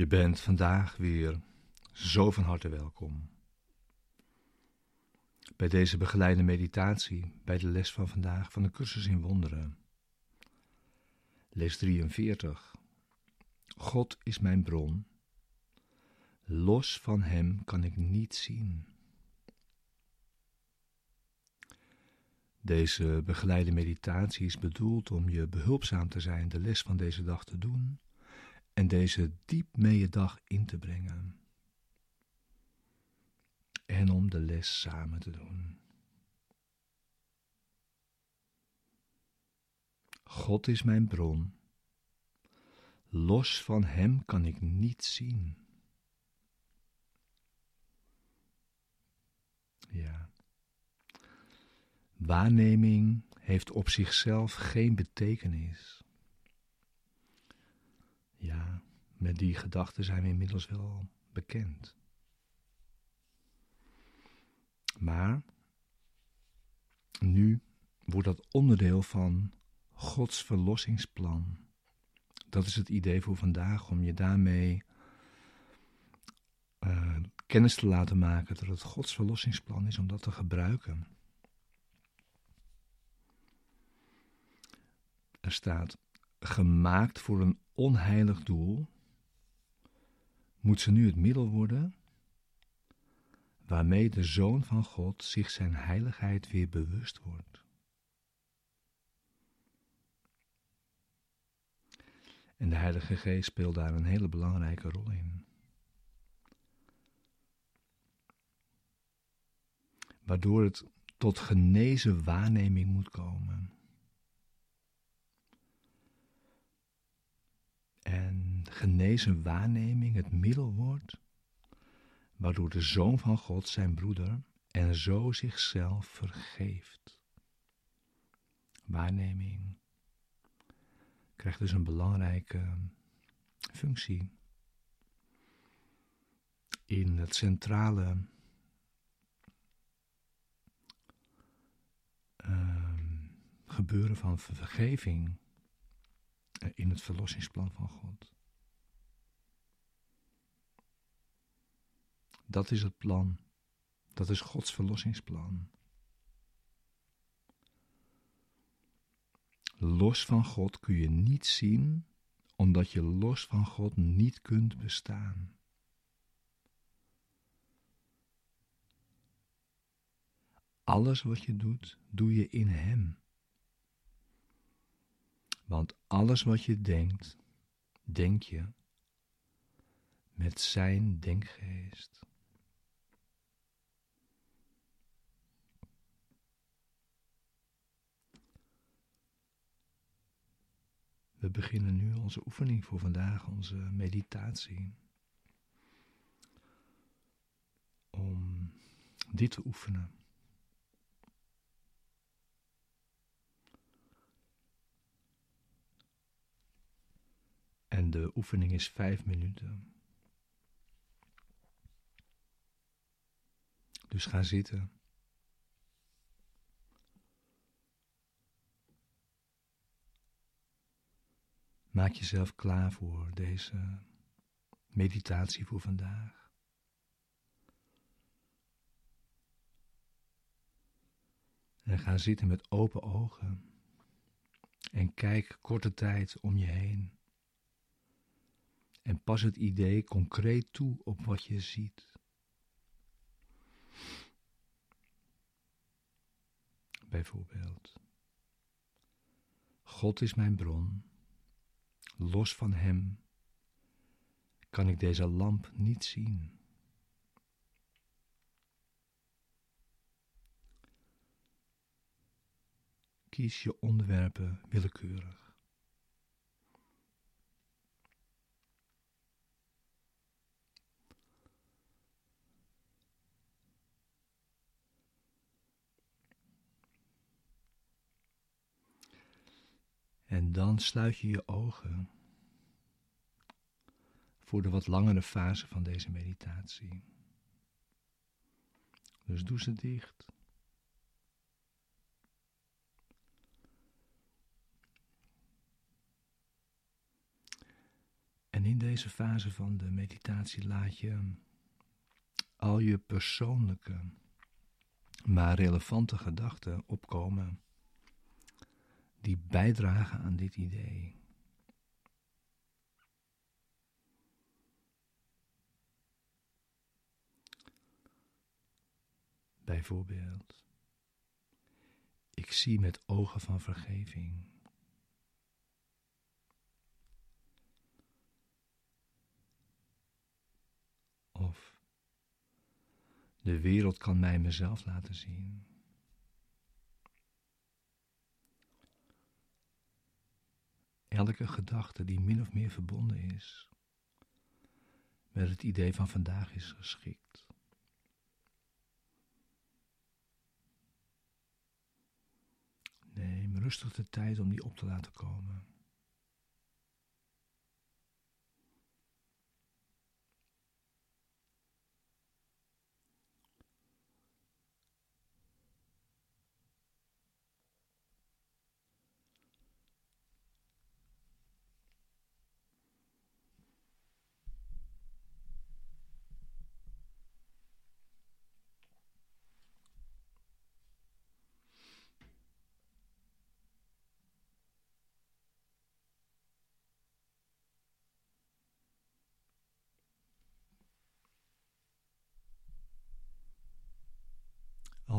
Je bent vandaag weer zo van harte welkom. Bij deze begeleide meditatie, bij de les van vandaag van de cursus in wonderen. Les 43. God is mijn bron. Los van Hem kan ik niet zien. Deze begeleide meditatie is bedoeld om je behulpzaam te zijn de les van deze dag te doen en deze diep mee je dag in te brengen. En om de les samen te doen. God is mijn bron. Los van Hem kan ik niet zien. Ja. Waarneming heeft op zichzelf geen betekenis. Ja, met die gedachten zijn we inmiddels wel bekend. Maar nu wordt dat onderdeel van Gods verlossingsplan. Dat is het idee voor vandaag, om je daarmee uh, kennis te laten maken dat het Gods verlossingsplan is om dat te gebruiken. Er staat gemaakt voor een onheilig doel, moet ze nu het middel worden waarmee de Zoon van God zich zijn heiligheid weer bewust wordt. En de Heilige Geest speelt daar een hele belangrijke rol in. Waardoor het tot genezen waarneming moet komen. En genezen waarneming het middel wordt waardoor de Zoon van God zijn broeder en zo zichzelf vergeeft. Waarneming krijgt dus een belangrijke functie in het centrale uh, gebeuren van vergeving in het verlossingsplan van God. Dat is het plan. Dat is Gods verlossingsplan. Los van God kun je niet zien, omdat je los van God niet kunt bestaan. Alles wat je doet, doe je in Hem. Want alles wat je denkt, denk je met Zijn denkgeest. We beginnen nu onze oefening voor vandaag, onze meditatie. Om dit te oefenen. De oefening is vijf minuten. Dus ga zitten. Maak jezelf klaar voor deze meditatie voor vandaag. En ga zitten met open ogen en kijk korte tijd om je heen. En pas het idee concreet toe op wat je ziet. Bijvoorbeeld, God is mijn bron Los van Hem kan ik deze lamp niet zien. Kies je onderwerpen willekeurig. En dan sluit je je ogen voor de wat langere fase van deze meditatie. Dus doe ze dicht. En in deze fase van de meditatie laat je al je persoonlijke, maar relevante gedachten opkomen die bijdragen aan dit idee. Bijvoorbeeld, ik zie met ogen van vergeving. Of de wereld kan mij mezelf laten zien. Elke gedachte die min of meer verbonden is met het idee van vandaag is geschikt. Neem rustig de tijd om die op te laten komen.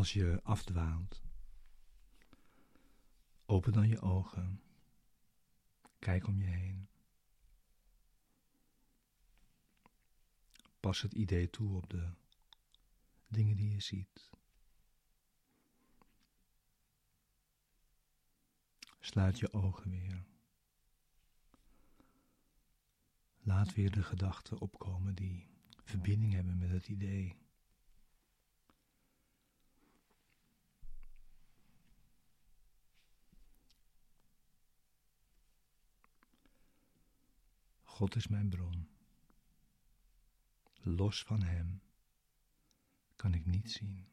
Als je afdwaalt, open dan je ogen. Kijk om je heen. Pas het idee toe op de dingen die je ziet. Sluit je ogen weer. Laat weer de gedachten opkomen die verbinding hebben met het idee. God is mijn bron. Los van Hem kan ik niet zien.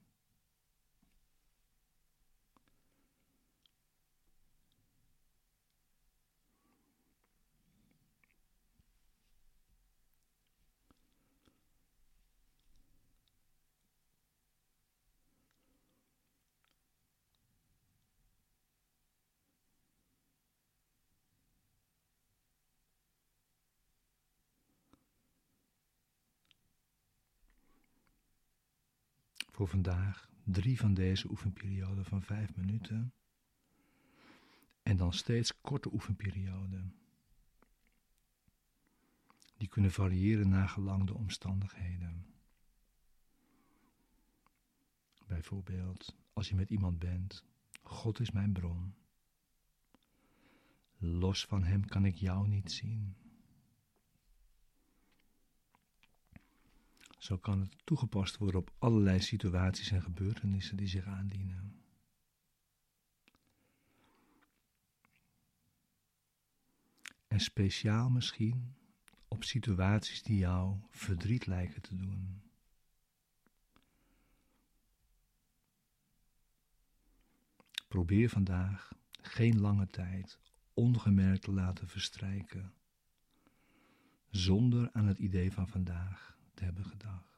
Voor vandaag drie van deze oefenperioden van vijf minuten. En dan steeds korte oefenperioden. Die kunnen variëren naar gelang de omstandigheden. Bijvoorbeeld, als je met iemand bent, God is mijn bron. Los van Hem kan ik jou niet zien. Zo kan het toegepast worden op allerlei situaties en gebeurtenissen die zich aandienen. En speciaal misschien op situaties die jou verdriet lijken te doen. Probeer vandaag geen lange tijd ongemerkt te laten verstrijken, zonder aan het idee van vandaag te hebben gedacht.